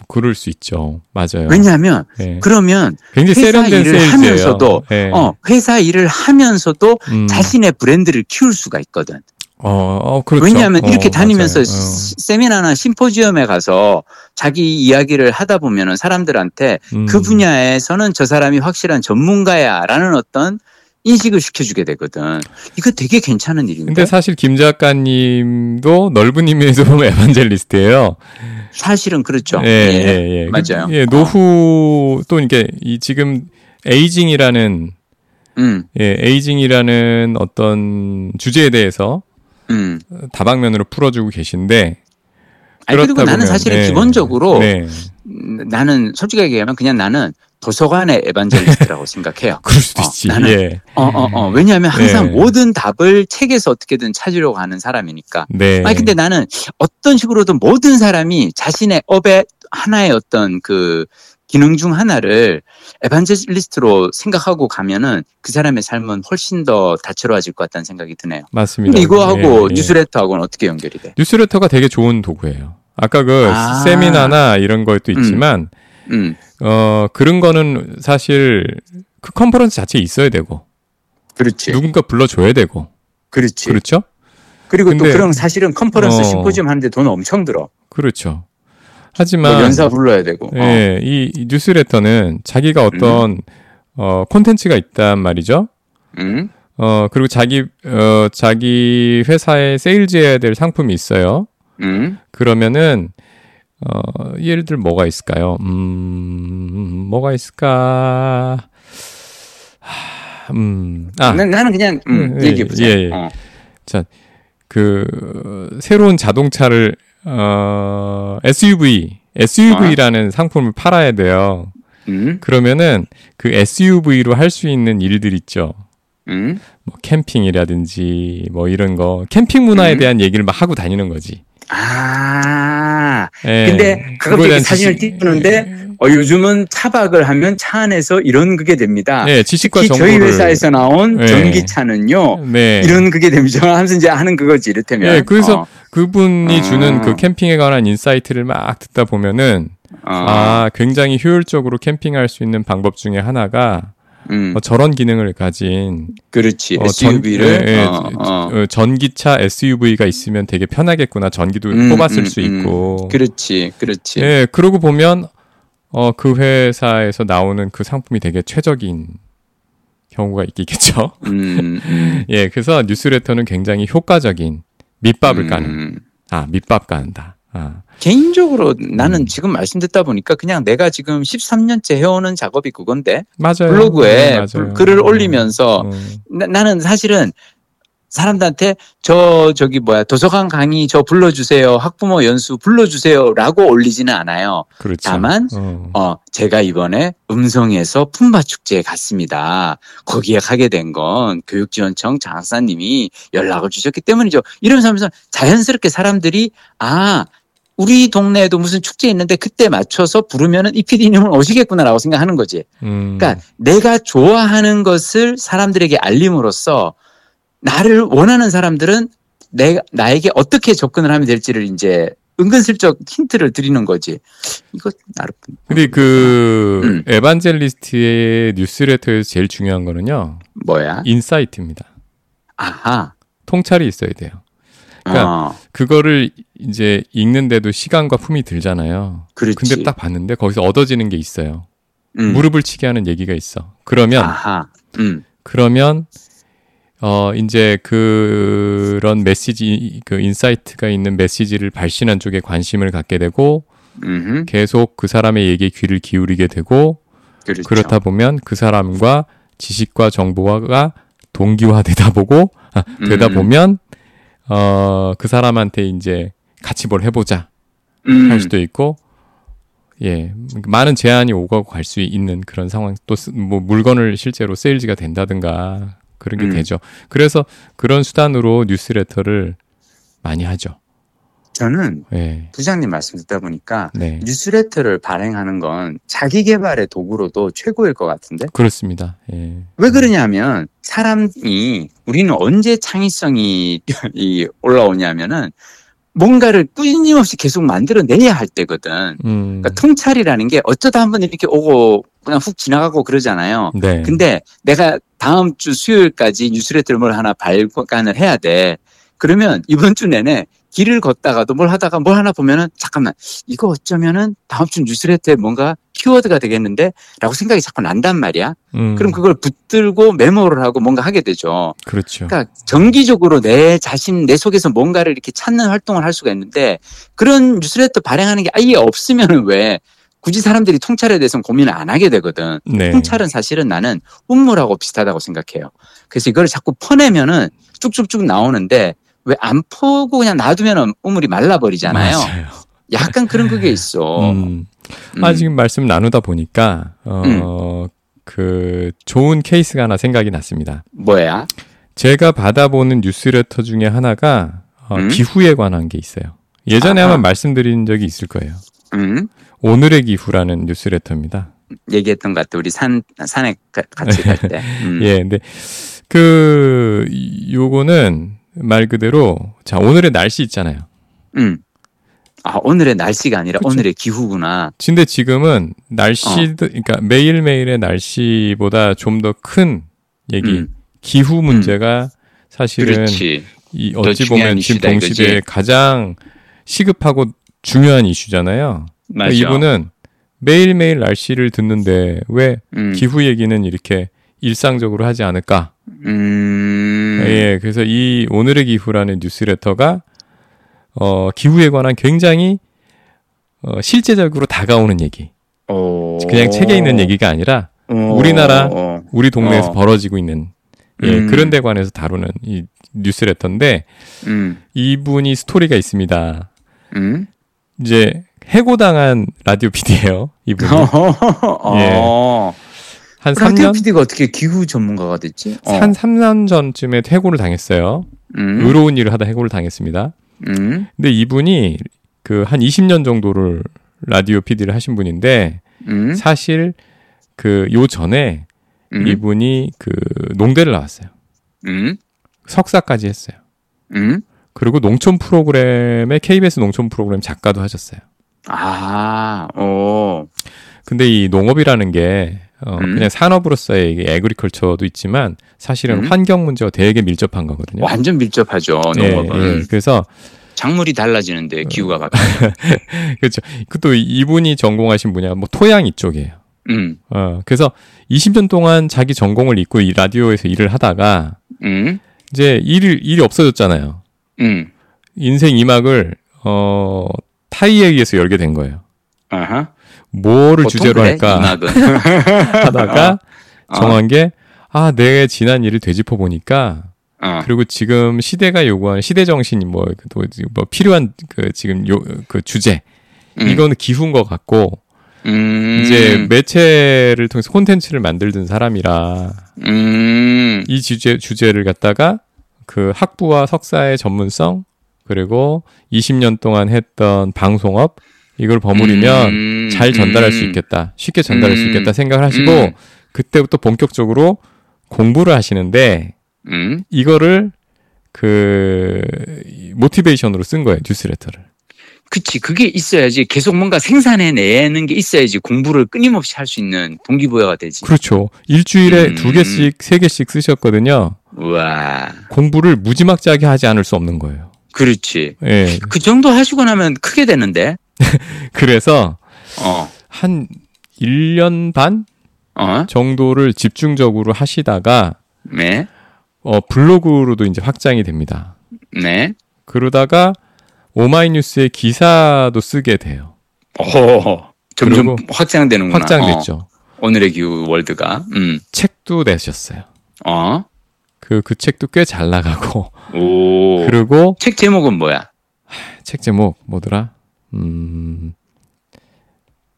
그럴 수 있죠. 맞아요. 왜냐하면 예. 그러면 굉장히 회사 세련된 일을 세일즈예요. 하면서도 예. 어 회사 일을 하면서도 음. 자신의 브랜드를 키울 수가 있거든. 어, 어, 그렇죠. 왜냐하면 어, 이렇게 다니면서 맞아요. 시- 세미나나 심포지엄에 가서 자기 이야기를 하다 보면은 사람들한테 어. 음. 그 분야에서는 저 사람이 확실한 전문가야라는 어떤 인식을 시켜주게 되거든. 이거 되게 괜찮은 일인데. 근데 사실 김 작가님도 넓은 의미에서 보면 evangelist예요. 사실은 그렇죠. 예, 예, 예. 맞아요. 예, 노후 또 이게 이 지금 aging이라는 음, 예, aging이라는 어떤 주제에 대해서 음. 다방면으로 풀어주고 계신데 아니, 그리고 나는 보면, 사실은 네. 기본적으로 네, 음, 나는 솔직하게 얘기하면 그냥 나는 도서관의 evangelist라고 생각해요. 그럴 수도 어, 있지. 나는- 예, 어, 어, 어. 왜냐하면 항상 네. 모든 답을 책에서 어떻게든 찾으려고 하는 사람이니까. 네. 아니 근데 나는 어떤 식으로든 모든 사람이 자신의 업의 하나의 어떤 그 기능 중 하나를 에반젤리스트로 생각하고 가면은 그 사람의 삶은 훨씬 더 다채로워질 것 같다는 생각이 드네요. 맞습니다. 이거하고 예, 예. 뉴스레터하고는 어떻게 연결이 돼? 뉴스레터가 되게 좋은 도구예요. 아까 그 아. 세미나나 이런 것도 음. 있지만 음, 어 그런 거는 사실 그 컨퍼런스 자체에 있어야 되고 그렇지. 누군가 불러줘야 되고 그렇지. 그렇죠? 그리고 또 근데- 그런 사실은 컨퍼런스 어. 심포지엄 하는데 돈 엄청 들어. 그렇죠. 뭐 하지만 연사 불러야 되고. 어. 예, 이, 이 뉴스레터는 자기가 어떤 어 콘텐츠가 있단 말이죠. 음, 어 그리고 자기 어 자기 회사에 세일즈해야 될 상품이 있어요. 음, 그러면은 어 예를 들 뭐가 있을까요? 음 뭐가 있을까? 하, 음, 아, 난, 나는 그냥 음, 예, 얘기해 보자. 예, 예. 어. 그 새로운 자동차를 어 SUV SUV라는 상품을 팔아야 돼요. 음, 그러면은 그 SUV로 할 수 있는 일들 있죠. 음. 뭐 캠핑이라든지 뭐 이런 거 캠핑 문화에 음. 대한 얘기를 막 하고 다니는 거지. 아, 예. 근데 가끔씩 사진을 띄우는데 어, 요즘은 차박을 하면 차 안에서 이런 그게 됩니다. 네, 지식과 특히 저희 정보를 회사에서 나온 네. 전기차는요. 네. 이런 그게 됩니다. 하면서 이제 하는 그거지 이를테면. 네, 그래서 어, 그분이 어. 주는 그 캠핑에 관한 insight를 막 듣다 보면은 어, 아, 굉장히 효율적으로 캠핑할 수 있는 방법 중에 하나가 음, 어, 저런 기능을 가진 그렇지. 어, 전- SUV를 예, 예, 어, 어. 어, 전기차 SUV가 있으면 되게 편하겠구나. 전기도 음, 뽑았을 음, 수 음. 있고. 그렇지, 그렇지. 예, 그러고 보면 어, 그 회사에서 나오는 그 상품이 되게 최적인 경우가 있겠죠. 음, 음, 예, 그래서 뉴스레터는 굉장히 효과적인 밑밥을 음. 까는. 아, 밑밥 까는다. 아, 개인적으로 나는 음. 지금 말씀 듣다 보니까 그냥 내가 지금 13년째 해오는 작업이 그건데 맞아요. 블로그에 네, 맞아요. 글을 올리면서 음, 나, 나는 사실은 사람들한테 저 저기 뭐야 도서관 강의 저 불러주세요 학부모 연수 불러주세요라고 올리지는 않아요. 그렇죠. 다만 어, 어 제가 이번에 음성에서 품바 축제에 갔습니다. 거기에 가게 된 건 교육지원청 장학사님이 연락을 주셨기 때문이죠. 이러면서 하면서 자연스럽게 사람들이 아 우리 동네에도 무슨 축제 있는데 그때 맞춰서 부르면은 이 PD님은 오시겠구나라고 생각하는 거지. 음, 그러니까 내가 좋아하는 것을 사람들에게 알림으로써 나를 원하는 사람들은 내가 나에게 어떻게 접근을 하면 될지를 이제 은근슬쩍 힌트를 드리는 거지. 이거 나름 근데 그 음. evangelist의 뉴스레터에서 제일 중요한 거는요. 뭐야? insight입니다. 아하. 통찰이 있어야 돼요. 그러니까 어, 그거를 이제 읽는데도 시간과 품이 들잖아요. 그렇지. 근데 딱 봤는데 거기서 얻어지는 게 있어요. 음. 무릎을 치게 하는 얘기가 있어. 그러면 아하. 음. 그러면 어 이제 그런 메시지 그 insight가 있는 메시지를 발신한 쪽에 관심을 갖게 되고 음. 계속 그 사람의 얘기에 귀를 기울이게 되고 그렇죠. 그렇다 보면 그 사람과 지식과 정보가 동기화되다 보고 아, 되다 음. 보면 어 그 사람한테 이제 같이 뭘 해보자 음. 할 수도 있고 예 많은 제안이 오고 갈 수 있는 그런 상황 또 뭐 물건을 실제로 세일즈가 된다든가 그런 게 음. 되죠. 그래서 그런 수단으로 뉴스레터를 많이 하죠. 저는 예. 부장님 말씀 듣다 보니까 네. 뉴스레터를 발행하는 건 자기 개발의 도구로도 최고일 것 같은데? 그렇습니다. 예. 왜 그러냐면 사람이 우리는 언제 창의성이 이 올라오냐면은 뭔가를 끊임없이 계속 만들어내야 할 때거든. 음. 그러니까 통찰이라는 게 어쩌다 한번 이렇게 오고 그냥 훅 지나가고 그러잖아요. 네. 근데 내가 다음 주 수요일까지 뉴스레터를 뭘 하나 발간을 해야 돼. 그러면 이번 주 내내 길을 걷다가도 뭘 하다가 뭘 하나 보면은 잠깐만 이거 어쩌면은 다음 주 뉴스레터에 뭔가 키워드가 되겠는데 라고 생각이 자꾸 난단 말이야. 음. 그럼 그걸 붙들고 메모를 하고 뭔가 하게 되죠. 그렇죠. 그러니까 정기적으로 내 자신 내 속에서 뭔가를 이렇게 찾는 활동을 할 수가 있는데 그런 뉴스레터 발행하는 게 아예 없으면은 왜 굳이 사람들이 통찰에 대해서는 고민을 안 하게 되거든. 네. 통찰은 사실은 나는 운물하고 비슷하다고 생각해요. 그래서 이걸 자꾸 퍼내면은 쭉쭉쭉 나오는데 왜 안 퍼고 그냥 놔두면은 우물이 말라버리잖아요. 맞아요. 약간 그런 그게 있어. 음. 음. 아, 지금 말씀 나누다 보니까, 어, 그, 좋은 케이스가 하나 생각이 났습니다. 뭐야? 제가 받아보는 뉴스레터 중에 하나가, 어, 음? 기후에 관한 게 있어요. 예전에. 아마 말씀드린 적이 있을 거예요. 음? 오늘의 기후라는 뉴스레터입니다. 얘기했던 것 같아. 우리 산 산에 가- 같이 갈 때. 음. 예, 근데, 그, 이- 요거는 말 그대로, 자, 오늘의 날씨 있잖아요. 음. 아 오늘의 날씨가 아니라 그쵸. 오늘의 기후구나. 근데 지금은 날씨, 어. 그러니까 매일매일의 날씨보다 좀 더 큰 얘기, 음. 기후 문제가 사실은 그렇지. 이더 어찌 보면 지금 동시대에. 가장 시급하고 중요한 이슈잖아요. 맞아. 이분은 매일매일 날씨를 듣는데 왜 음. 기후 얘기는 이렇게 일상적으로 하지 않을까? 음. 예, 그래서 이 오늘의 기후라는 뉴스레터가 어, 기후에 관한 굉장히 어, 실제적으로 다가오는 얘기. 오. 그냥 책에 있는 얘기가 아니라 오. 우리나라 어. 우리 동네에서 어. 벌어지고 있는 예, 음. 그런 데 관해서 다루는 이 뉴스레터인데 음. 이분이 스토리가 있습니다. 음. 이제 해고당한 라디오 PD예요. 이분이 어. 한 라디오 3년 PD가 어떻게 기후 전문가가 됐지? 어. 한 3년 전쯤에 해고를 당했어요. 음. 의로운 일을 하다 해고를 당했습니다. 음. 근데 이분이 그 한 20년 정도를 라디오 PD를 하신 분인데 음. 사실 그 요 전에 음. 이분이 그 농대를 나왔어요. 음. 석사까지 했어요. 음. 그리고 농촌 프로그램의 KBS 농촌 프로그램 작가도 하셨어요. 아. 오. 근데 이 농업이라는 게 어, 음. 그냥 산업으로서의 이게 에그리컬처도 있지만 사실은 음. 환경 문제와 되게 밀접한 거거든요. 완전 밀접하죠. 예, 농업은. 예. 그래서 작물이 달라지는데 기후가 바뀌. 그렇죠. 그 또 이분이 전공하신 분야 뭐 토양 이쪽이에요. 음. 어, 그래서 20년 동안 자기 전공을 잊고 이 라디오에서 일을 하다가 음. 이제 일이 일이 없어졌잖아요. 음. 인생 이막을 어 타이에 의해서 열게 된 거예요. 아하. 뭐를 주제로 그래, 할까. 하다가 어. 정한 게 아, 내 지난 일을 되짚어 보니까 어. 그리고 지금 시대가 요구하는 시대 정신이 뭐, 또뭐 필요한 그 지금 요 그 주제 음. 이거는 기후인 것 같고 음. 이제 매체를 통해서 콘텐츠를 만들던 사람이라 음. 이 주제 주제를 갖다가 그 학부와 석사의 전문성 그리고 20년 동안 했던 방송업 이걸 버무리면 음. 잘 전달할 수 음. 있겠다 쉽게 전달할 수 음. 있겠다 생각을 하시고 음. 그때부터 본격적으로 공부를 하시는데 음. 이거를 그 모티베이션으로 쓴 거예요 뉴스레터를. 그치. 그게 있어야지. 계속 뭔가 생산해 내는 게 있어야지 공부를 끊임없이 할 수 있는 동기부여가 되지. 그렇죠. 일주일에 음. 두 개씩 세 개씩 쓰셨거든요. 우와. 공부를 무지막지하게 하지 않을 수 없는 거예요. 그렇지. 예. 그 정도 하시고 나면 크게 되는데. 그래서 어. 한 1년 반 어. 정도를 집중적으로 하시다가 네. 어 블로그로도 이제 확장이 됩니다. 네. 그러다가 오마이뉴스의 기사도 쓰게 돼요. 오. 점점 확장되는구나. 확장됐죠. 어. 오늘의 기후 월드가. 음. 책도 내셨어요. 어. 그, 그 책도 꽤 잘 나가고. 오. 그리고 책 제목은 뭐야? 책 제목 뭐더라? 음,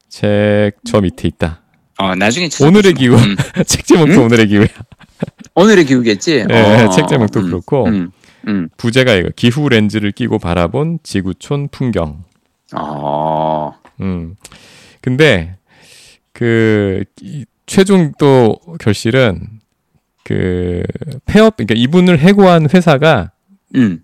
책 저 밑에 있다. 어, 나중에. 오늘의 기후. 음. 책 제목도 음? 오늘의 기후야. 오늘의 기후겠지? 예, 어. 책 제목도 음. 그렇고. 음. 음. 부제가 이거. 기후 렌즈를 끼고 바라본 지구촌 풍경. 어. 음. 근데, 그, 이 최종 또 결실은, 그, 폐업, 그러니까 이분을 해고한 회사가 음.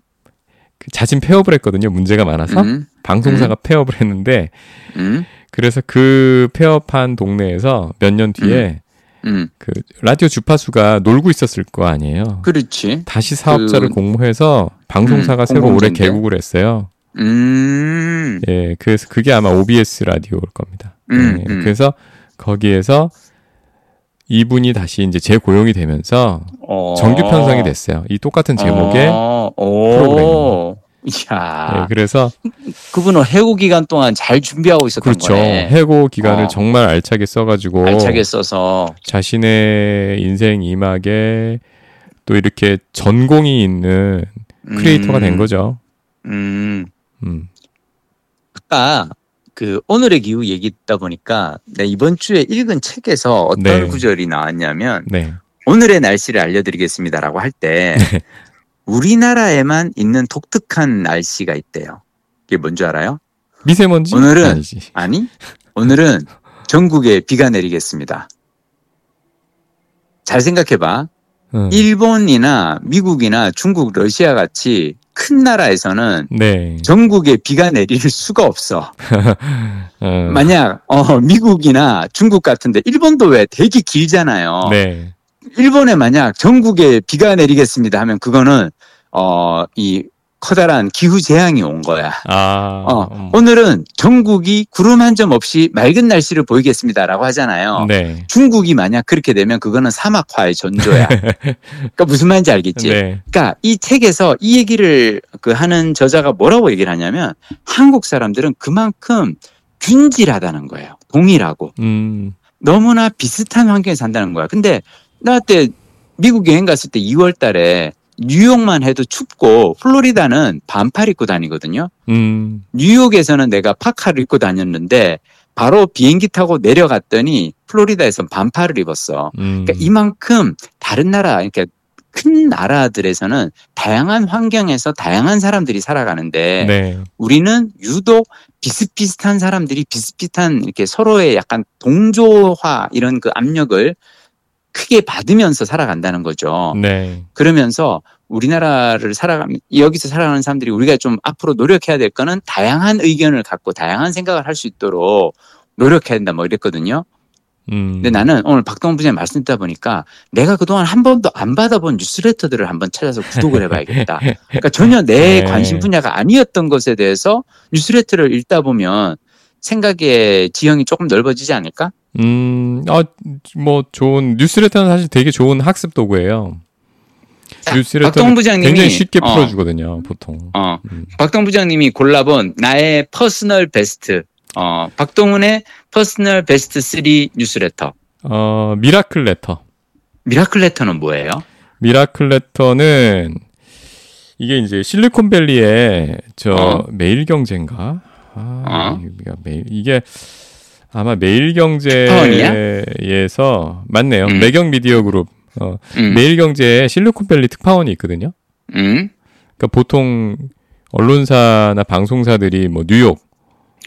그 자진 폐업을 했거든요. 문제가 많아서 음, 방송사가 폐업을 했는데 음, 그래서 그 폐업한 동네에서 몇 년 뒤에 음. 그 라디오 주파수가 놀고 있었을 거 아니에요. 그렇지. 다시 사업자를 그- 공모해서 방송사가 음, 새로 올해 공공재인데. 개국을 했어요. 음, 예, 그래서 그게 아마 OBS 라디오일 겁니다. 음, 예, 음. 그래서 거기에서 이분이 다시 이제 재고용이 되면서 어. 정규 편성이 됐어요. 이 똑같은 제목의 어. 오. 이 야. 예, 그래서 그분은 해고 기간 동안 잘 준비하고 있었던 그렇죠. 거네. 해고 기간을 어. 정말 알차게 써가지고 알차게 써서. 자신의 인생 이막에 또 이렇게 전공이 있는 크리에이터가 음, 된 거죠. 음. 음. 아까 그 오늘의 기후 얘기 듣다 보니까 내 이번 주에 읽은 책에서 어떤 네. 구절이 나왔냐면 네. 오늘의 날씨를 알려드리겠습니다라고 할때 네. 우리나라에만 있는 독특한 날씨가 있대요. 그게 뭔지 알아요? 미세먼지? 오늘은- 아니지. 아니 오늘은 전국에 비가 내리겠습니다. 잘 생각해봐. 음. 일본이나 미국이나 중국, 러시아 같이 큰 나라에서는 네. 전국에 비가 내릴 수가 없어. 어, 만약 어, 미국이나 중국 같은데 일본도 왜 되게 길잖아요. 네. 일본에 만약 전국에 비가 내리겠습니다 하면 그거는 어, 이 커다란 기후 재앙이 온 거야. 아. 어, 음. 오늘은 전국이 구름 한 점 없이 맑은 날씨를 보이겠습니다라고 하잖아요. 네. 중국이 만약 그렇게 되면 그거는 사막화의 전조야. 그러니까 무슨 말인지 알겠지? 네. 그러니까 이 책에서 이 얘기를 그 하는 저자가 뭐라고 얘기를 하냐면 한국 사람들은 그만큼 균질하다는 거예요. 동일하고 음. 너무나 비슷한 환경에 산다는 거야. 근데 나 그때 미국 여행 갔을 때 2월 달에 뉴욕만 해도 춥고 플로리다는 반팔 입고 다니거든요. 음. 뉴욕에서는 내가 파카를 입고 다녔는데 바로 비행기 타고 내려갔더니 플로리다에선 반팔을 입었어. 음. 그러니까 이만큼 다른 나라, 그러니까 큰 나라들에서는 다양한 환경에서 다양한 사람들이 살아가는데 네. 우리는 유독 비슷비슷한 사람들이 비슷비슷한 이렇게 서로의 약간 동조화 이런 그 압력을 크게 받으면서 살아간다는 거죠. 네. 그러면서 우리나라를 살아가면 여기서 살아가는 사람들이 우리가 좀 앞으로 노력해야 될 거는 다양한 의견을 갖고 다양한 생각을 할 수 있도록 노력해야 된다 뭐 이랬거든요. 음. 근데 나는 오늘 박동훈 부장님 말씀 듣다 보니까 내가 그동안 한 번도 안 받아본 뉴스레터들을 한번 찾아서 구독을 해봐야겠다. 그러니까 전혀 내 네. 관심 분야가 아니었던 것에 대해서 뉴스레터를 읽다 보면 생각의 지형이 조금 넓어지지 않을까? 음, 아, 뭐 좋은 뉴스레터는 사실 되게 좋은 학습 도구예요. 박동훈 부장님이 굉장히 쉽게 어, 풀어주거든요, 보통. 어, 음. 박동훈 부장님이 골라본 나의 personal best. 어, 박동훈의 personal best 3 뉴스레터. 어, 미라클 레터. 미라클 레터는 뭐예요? 미라클 레터는 이게 이제 실리콘밸리의 저 어. 매일경제인가? 아, 어. 매일 이게 아마? 매일경제에서 맞네요. 음. 매경 미디어 그룹. 어, 음, 매일경제에 실리콘밸리 특파원이 있거든요. 음, 그러니까 보통 언론사나 방송사들이 뭐 뉴욕,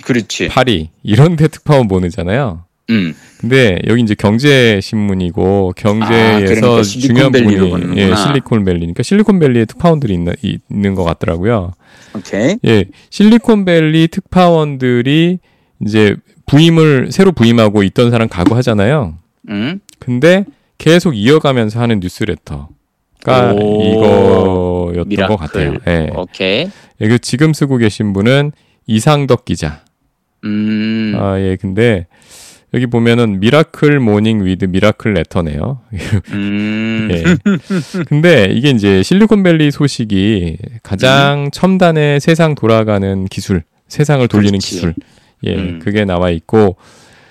그렇지. 파리 이런 데 특파원 보내잖아요. 음, 근데 여기 이제 경제 신문이고 아, 경제에서 그러니까 중요한 부분이. 예, 실리콘밸리니까 실리콘밸리에 특파원들이 있는, 있는 것 같더라고요. 오케이. 예, 실리콘밸리 특파원들이 이제 부임을 새로 부임하고 있던 사람 가고 하잖아요. 음, 근데 계속 이어가면서 하는 뉴스레터가 오, 이거였던 미라클. 것 같아요. 예. 오케이. 예, 그 지금 쓰고 계신 분은 이상덕 기자. 음, 아, 예, 근데 여기 보면은 miracle morning with 미라클 레터네요. 음, 예. 근데 이게 이제 실리콘밸리 소식이 가장 첨단의 세상 돌아가는 기술, 세상을 돌리는 그렇지. 기술. 예, 음. 그게 나와 있고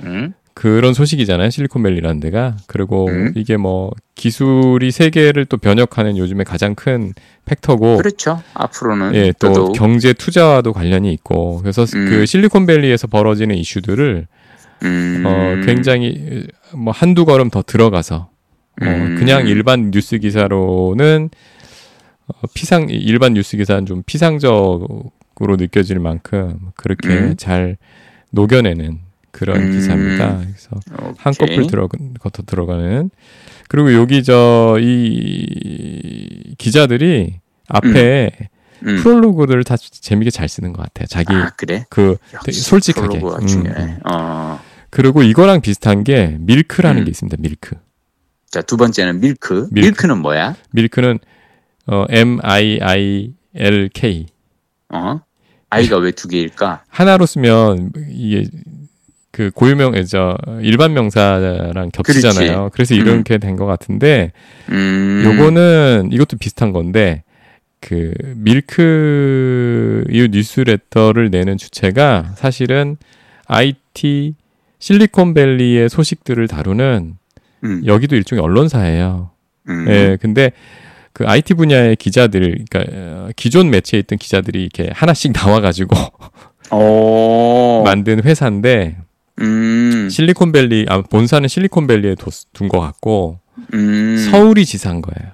음, 그런 소식이잖아요. 실리콘밸리라는 데가. 그리고 음. 이게 뭐 기술이 세계를 또 변혁하는 요즘에 가장 큰 팩터고 그렇죠. 앞으로는 예, 또 더더욱. 경제 투자와도 관련이 있고 그래서 음. 그 실리콘밸리에서 벌어지는 이슈들을 음, 어, 굉장히 뭐 한두 걸음 더 들어가서 어, 음. 그냥 일반 뉴스 기사로는 어, 피상 일반 뉴스 기사는 좀 피상적 으로 느껴질 만큼 그렇게 음. 잘 녹여내는 그런 음. 기사입니다. 그래서 오케이. 한꺼풀 들어 겉어 들어가는 그리고 여기 저 이 기자들이 앞에 음. 프롤로그를 다 재미있게 잘 쓰는 것 같아요. 자기 아, 그래? 그 솔직하게. 프롤로그가 음, 중요해. 음. 어. 그리고 이거랑 비슷한 게 밀크라는 음. 게 있습니다. 밀크. 자, 두 번째는 밀크. 밀크. 밀크. 는 뭐야? 밀크는 어, M I I L K 어? 아이가 왜 두 개일까? 하나로 쓰면 이게 그 고유명 저 일반 명사랑 겹치잖아요. 그래서 음. 이렇게 된것 같은데 음. 요거는 이것도 비슷한 건데 그 밀크 이 뉴스레터를 내는 주체가 사실은 IT 실리콘밸리의 소식들을 다루는 음. 여기도 일종의 언론사예요. 음. 예, 근데 그 IT 분야의 기자들, 그러니까 어, 기존 매체에 있던 기자들이 이렇게 하나씩 나와가지고 오. 만든 회사인데 음. 실리콘밸리, 아, 본사는 실리콘밸리에 둔 것 같고 음. 서울이 지사인 거예요.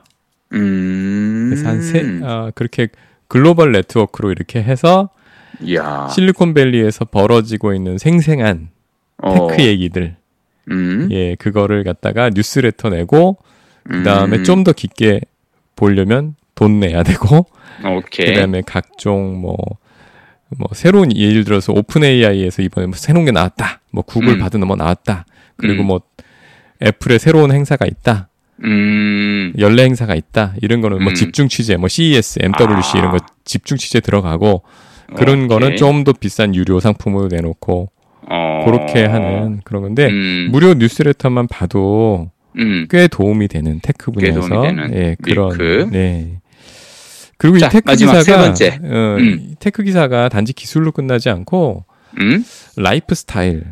음. 그래서 한 세, 아, 그렇게 글로벌 네트워크로 이렇게 해서 야. 실리콘밸리에서 벌어지고 있는 생생한 어. tech 얘기들, 음. 예, 그거를 갖다가 뉴스레터 내고 그 다음에 음. 좀더 깊게 보려면 돈 내야 되고 오케이. 그다음에 각종 뭐, 뭐 새로운 예를 들어서 OpenAI에서 이번에 뭐 새로운 게 나왔다. 뭐 구글 음. 바드는 뭐 나왔다. 그리고 음. 뭐 애플의 새로운 행사가 있다. 음. 연례 행사가 있다. 이런 거는 뭐 음. 집중 취재, 뭐 CES, MWC 아. 이런 거 집중 취재 들어가고 그런 오케이. 거는 좀 더 비싼 유료 상품으로 내놓고 어. 그렇게 하는 그런 건데 음. 무료 뉴스레터만 봐도 음. 꽤 도움이 되는 tech 꽤 분야에서 도움이 되는 예, 그런 밀크. 네. 그리고 자, 이 tech 기사가 세 번째. 어, 음. 이 tech 기사가 단지 기술로 끝나지 않고 음. 라이프 스타일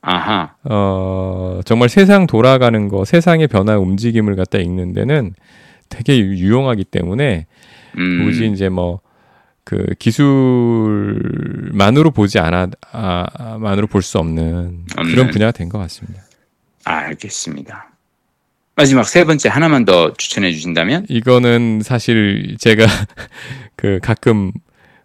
아하. 어, 정말 세상 돌아가는 거, 세상의 변화, 움직임을 갖다 읽는 데는 되게 유- 유용하기 때문에 음. 굳이 이제 뭐 그 기술만으로 보지 않아 아, 아, 만으로 볼 수 없는 그런 없는. 분야가 된 것 같습니다. 알겠습니다. 마지막 세 번째 하나만 더 추천해 주신다면? 이거는 사실 제가 그 가끔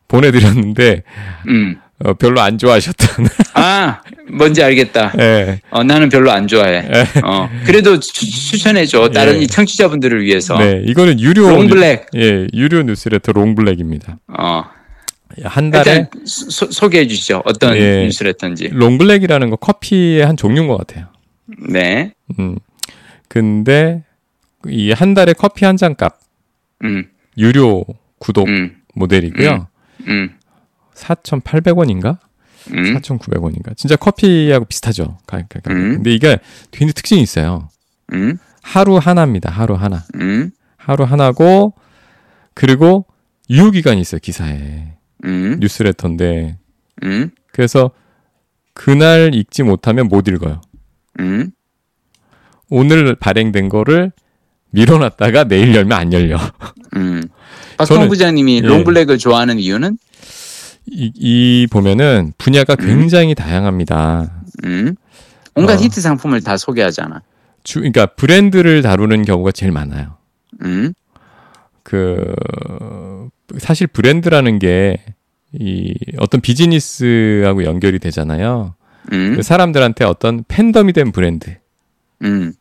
보내드렸는데 음. 어, 별로 안 좋아하셨던. 아, 뭔지 알겠다. 예. 어, 나는 별로 안 좋아해. 어, 그래도 추, 천해줘 다른 예. 이 청취자분들을 위해서. 네, 이거는 유료 롱블랙. 뉴- 예, 유료 뉴스레터 롱블랙입니다. 어, 한 달에 소, 소개해 주시죠. 어떤 예. 뉴스레터인지. 롱블랙이라는 거 커피의 한 종류인 것 같아요. 네. 음. 근데 이 한 달에 커피 한 잔 값 음, 유료 구독 음, 모델이고요. 음, 4,800원인가? 음, 4,900원인가? 진짜 커피하고 비슷하죠. 가격. 음. 근데 이게 굉장히 특징이 있어요. 음, 하루 하나입니다. 하루 하나. 음, 하루 하나고 그리고 유효 기간이 있어요. 기사에. 음, 뉴스레터인데. 음, 그래서 그날 읽지 못하면 못 읽어요. 음. 오늘 발행된 거를 밀어놨다가 내일 열면 안 열려. 음. 박성 부장님이 예. 롱블랙을 좋아하는 이유는? 이, 이 보면은 분야가 굉장히 다양합니다. 음. 온갖 어. 히트 상품을 다 소개하잖아. 주, 그러니까 브랜드를 다루는 경우가 제일 많아요. 음, 그 사실 브랜드라는 게 이 어떤 비즈니스하고 연결이 되잖아요. 음, 그 사람들한테 어떤 팬덤이 된 브랜드. 음,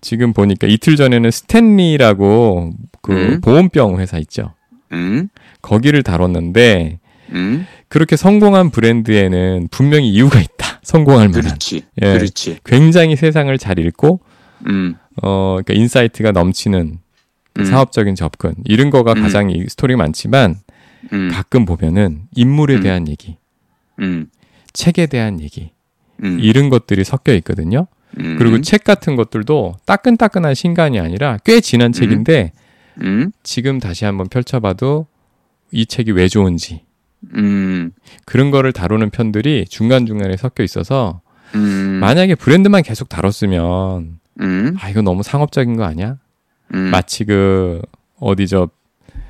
지금 보니까 이틀 전에는 스탠리라고 그 음. 보온병 회사 있죠. 음, 거기를 다뤘는데 음. 그렇게 성공한 브랜드에는 분명히 이유가 있다. 성공할 만한. 그렇지. 예. 그렇지. 굉장히 세상을 잘 읽고 음, 어 그러니까 insight가 넘치는 그 음. 사업적인 접근 이런 거가 음. 가장 이 스토리가 많지만 음, 가끔 보면은 인물에 음. 대한 얘기, 음, 책에 대한 얘기 음, 이런 것들이 섞여 있거든요. 음, 그리고 책 같은 것들도 따끈따끈한 신간이 아니라 꽤 지난 책인데 음, 지금 다시 한번 펼쳐봐도 이 책이 왜 좋은지. 음, 그런 거를 다루는 편들이 중간중간에 섞여 있어서 음, 만약에 브랜드만 계속 다뤘으면 음, 아 이거 너무 상업적인 거 아니야? 음, 마치 그 어디 저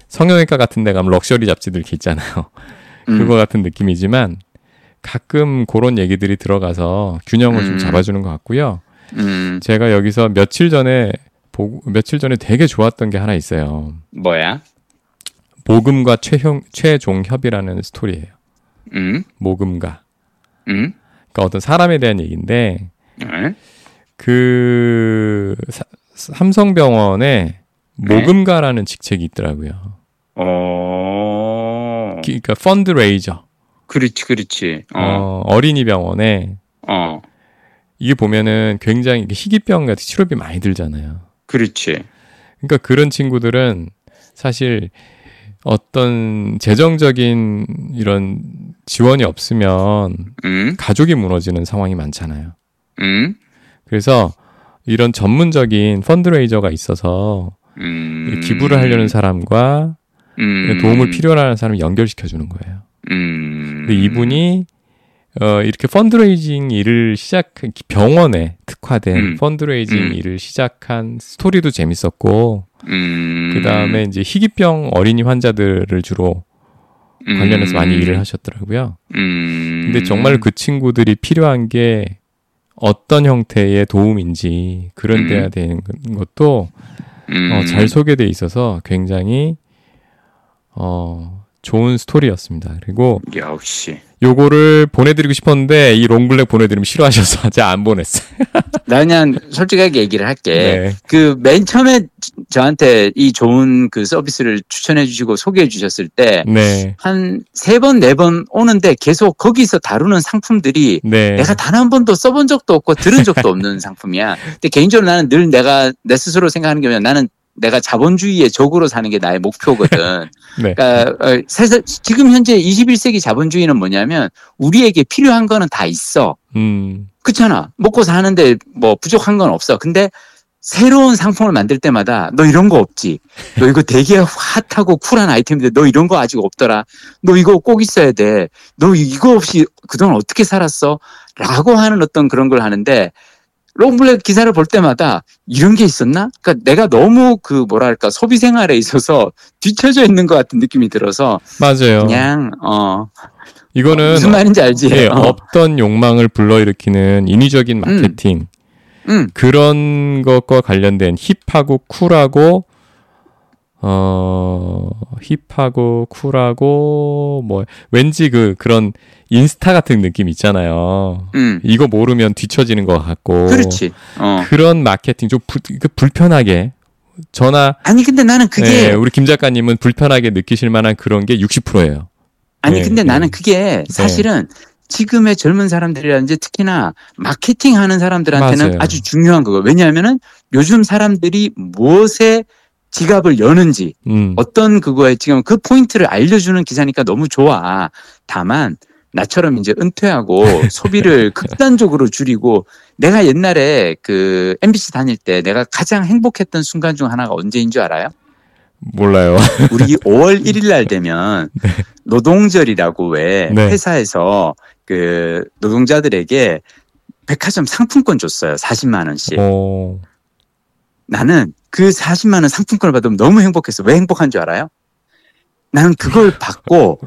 성형외과 같은 데 가면 럭셔리 잡지들 이렇게 있잖아요. 음, 그거 같은 느낌이지만 가끔 그런 얘기들이 들어가서 균형을 좀 음. 잡아주는 것 같고요. 음, 제가 여기서 며칠 전에 보고 며칠 전에 되게 좋았던 게 하나 있어요. 뭐야? 모금과 최형, 최종협이라는 스토리예요. 음, 모금가. 음, 그러니까 어떤 사람에 대한 얘기인데 네. 그 사- 삼성병원에 모금가라는 직책이 있더라고요. 어, 기- 그러니까 펀드레이저. 그렇지, 그렇지. 어, 어, 어린이 병원에 어, 이게 보면은 굉장히 희귀병 같은 치료비 많이 들잖아요. 그렇지. 그러니까 그런 친구들은 사실 어떤 재정적인 이런 지원이 없으면 음, 가족이 무너지는 상황이 많잖아요. 음, 그래서 이런 전문적인 펀드레이저가 있어서 음. 기부를 하려는 사람과 음, 도움을 필요로 하는 사람을 연결시켜 주는 거예요. 음. 근데 이분이 어, 이렇게 펀드레이징 일을 시작한 병원에 특화된 음. 펀드레이징 음. 일을 시작한 스토리도 재밌었고 음. 그 다음에 이제 희귀병 어린이 환자들을 주로 관련해서 많이 일을 하셨더라고요. 음. 근데 정말 그 친구들이 필요한 게 어떤 형태의 도움인지 그런 음. 데야 되는 것도 음. 어, 잘 소개돼 있어서 굉장히 어, 좋은 스토리였습니다. 그리고 역시. 요거를 보내드리고 싶었는데 이 롱블랙 보내드리면 싫어하셔서 제가 안 보냈어요. 나 그냥 솔직하게 얘기를 할게. 네. 그맨 처음에 저한테 이 좋은 그 서비스를 추천해 주시고 소개해 주셨을 때 네, 한세 번, 네 번 오는데 계속 거기서 다루는 상품들이 네, 내가 단 한 번도 써본 적도 없고 들은 적도 없는 상품이야. 근데 개인적으로 나는 늘 내가 내 스스로 생각하는 게 뭐냐. 나는 내가 자본주의의 적으로 사는 게 나의 목표거든. 네, 그러니까 어, 세상- 지금 현재 21세기 자본주의는 뭐냐면 우리에게 필요한 거는 다 있어. 음, 그렇잖아. 먹고 사는데 뭐 부족한 건 없어. 근데 새로운 상품을 만들 때마다 너 이런 거 없지. 너 이거 되게 핫하고 쿨한 아이템인데 너 이런 거 아직 없더라. 너 이거 꼭 있어야 돼. 너 이거 없이 그동안 어떻게 살았어? 라고 하는 어떤 그런 걸 하는데 롱블랙 기사를 볼 때마다 이런 게 있었나? 그러니까 내가 너무 그 뭐랄까 소비 생활에 있어서 뒤처져 있는 것 같은 느낌이 들어서 맞아요. 그냥 어 이거는 무슨 말인지 알지? 예, 어. 없던 욕망을 불러일으키는 인위적인 마케팅 음. 그런 것과 관련된 힙하고 쿨하고 어 힙하고 쿨하고 뭐 왠지 그 그런 인스타 같은 느낌 있잖아요. 음. 이거 모르면 뒤처지는 것 같고 그렇지. 어. 그런 마케팅 좀 불, 그 불편하게 저나 아니 근데 나는 그게 예, 우리 김 작가님은 불편하게 느끼실 만한 그런 게 60%예요. 아니 네, 근데 네. 나는 그게 사실은 지금의 젊은 사람들이라든지 특히나 마케팅 하는 사람들한테는 맞아요. 아주 중요한 거고 왜냐하면은 요즘 사람들이 무엇에 지갑을 여는지 음. 어떤 그거에 지금 그 포인트를 알려주는 기사니까 너무 좋아. 다만 나처럼 이제 은퇴하고 소비를 극단적으로 줄이고 내가 옛날에 그 MBC 다닐 때 내가 가장 행복했던 순간 중 하나가 언제인 줄 알아요? 몰라요. 우리 5월 1일 날 되면 노동절이라고 왜 네. 회사에서 그 노동자들에게 백화점 상품권 줬어요. 40만 원씩. 어, 나는 그 40만 원 상품권을 받으면 너무 행복했어. 왜 행복한 줄 알아요? 나는 그걸 받고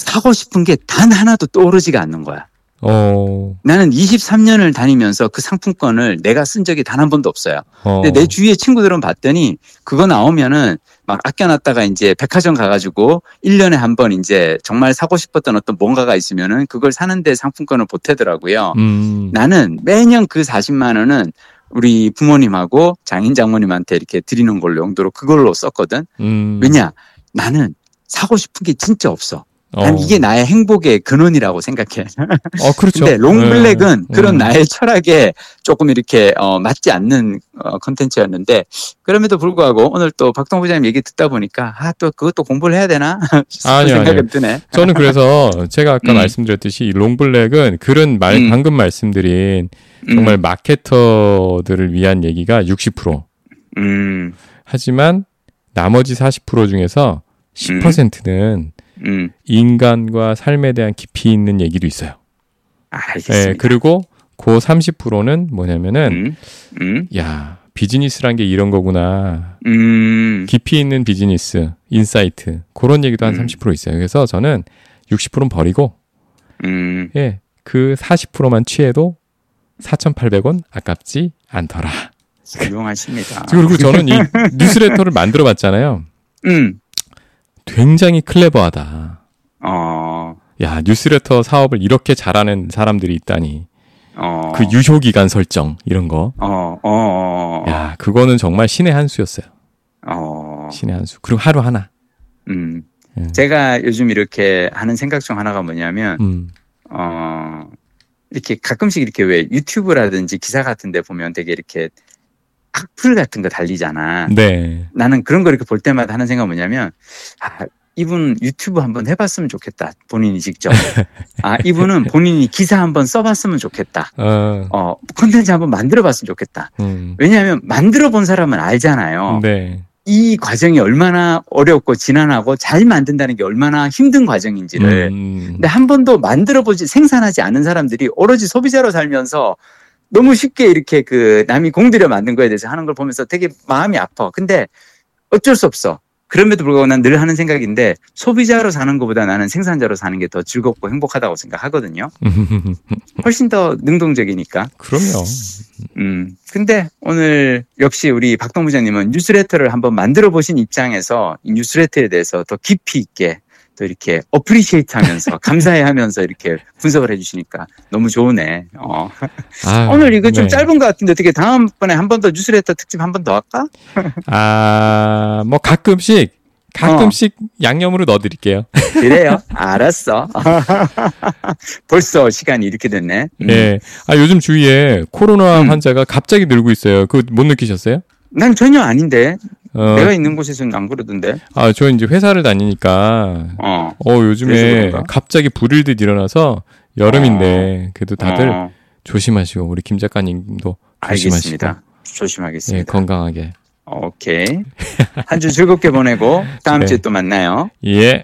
사고 싶은 게 단 하나도 떠오르지가 않는 거야. 어, 나는 23년을 다니면서 그 상품권을 내가 쓴 적이 단 한 번도 없어요. 어. 근데 내 주위의 친구들은 봤더니 그거 나오면은 막 아껴놨다가 이제 백화점 가가지고 1년에 한 번 이제 정말 사고 싶었던 어떤 뭔가가 있으면은 그걸 사는데 상품권을 보태더라고요. 음, 나는 매년 그 40만 원은 우리 부모님하고 장인 장모님한테 이렇게 드리는 걸로 용도로 그걸로 썼거든. 음. 왜냐? 나는 사고 싶은 게 진짜 없어. 난 어. 이게 나의 행복의 근원이라고 생각해. 어, 그렇죠. 근데 롱블랙은 네. 그런 음. 나의 철학에 조금 이렇게 어, 맞지 않는 어, 컨텐츠였는데 그럼에도 불구하고 오늘 또 박동 부장님 얘기 듣다 보니까 아 또 그것도 공부를 해야 되나 아니요, 생각이 아니요. 드네. 저는 그래서 제가 아까 음. 말씀드렸듯이 이 롱블랙은 그런 말 음. 방금 말씀드린 정말 마케터들을 위한 얘기가 60% 음, 하지만 나머지 40% 중에서 10%는 음, 인간과 삶에 대한 깊이 있는 얘기도 있어요. 알겠습니다. 예, 그리고 그 30%는 뭐냐면은 음, 음, 야 비즈니스란 게 이런 거구나. 음, 깊이 있는 비즈니스, insight 그런 얘기도 한 음. 30% 있어요. 그래서 저는 60%는 버리고 음, 예, 그 40%만 취해도 4,800원 아깝지 않더라. 훌륭하십니다. 그리고 저는 이 뉴스레터를 만들어 봤잖아요. 음, 굉장히 clever하다. 어, 야, 뉴스레터 사업을 이렇게 잘하는 사람들이 있다니. 어, 그 유효 기간 설정 이런 거. 어, 어, 어, 야, 그거는 정말 신의 한 수였어요. 어, 신의 한 수. 그리고 하루 하나. 음. 예. 제가 요즘 이렇게 하는 생각 중 하나가 뭐냐면 음. 어 이렇게 가끔씩 이렇게 왜 유튜브라든지 기사 같은 데 보면 되게 이렇게 악플 같은 거 달리잖아. 네. 나는 그런 거 이렇게 볼 때마다 하는 생각은 뭐냐면 아 이분 유튜브 한번 해봤으면 좋겠다. 본인이 직접. 아 이분은 본인이 기사 한번 써봤으면 좋겠다. 어. 어 콘텐츠 한번 만들어봤으면 좋겠다. 음. 왜냐하면 만들어 본 사람은 알잖아요. 네. 이 과정이 얼마나 어렵고 지난하고 잘 만든다는 게 얼마나 힘든 과정인지를. 음. 근데 한 번도 만들어 보지 생산하지 않은 사람들이 오로지 소비자로 살면서 너무 쉽게 이렇게 그 남이 공들여 만든 거에 대해서 하는 걸 보면서 되게 마음이 아파. 근데 어쩔 수 없어. 그럼에도 불구하고 난 늘 하는 생각인데 소비자로 사는 것보다 나는 생산자로 사는 게 더 즐겁고 행복하다고 생각하거든요. 훨씬 더 능동적이니까. 그럼요. 음. 근데 오늘 역시 우리 박동 부장님은 뉴스레터를 한번 만들어 보신 입장에서 이 뉴스레터에 대해서 더 깊이 있게 또 이렇게 appreciate 하면서 감사해 하면서 이렇게 분석을 해주시니까 너무 좋으네. 어. 아, 오늘 이거 좀 네. 짧은 것 같은데 어떻게 다음번에 한 번 더 뉴스레터 특집 한 번 더 할까? 아, 뭐 가끔씩 가끔씩 양념으로 넣어드릴게요. 그래요. 알았어. 벌써 시간이 이렇게 됐네. 음. 예. 아 요즘 주위에 코로나 음. 환자가 갑자기 늘고 있어요. 그거 못 느끼셨어요? 난 전혀 아닌데. 어, 내가 있는 곳에서는 안 그러던데. 아, 저 이제 회사를 다니니까 어. 어 요즘에? 갑자기 불일 듯 일어나서 여름인데 그래도 다들 어, 조심하시고 우리 김 작가님도 조심하시고 알겠습니다. 예, 조심하겠습니다. 건강하게. 오케이. 한 주 즐겁게 보내고 다음 네. 주에 또 만나요. 예.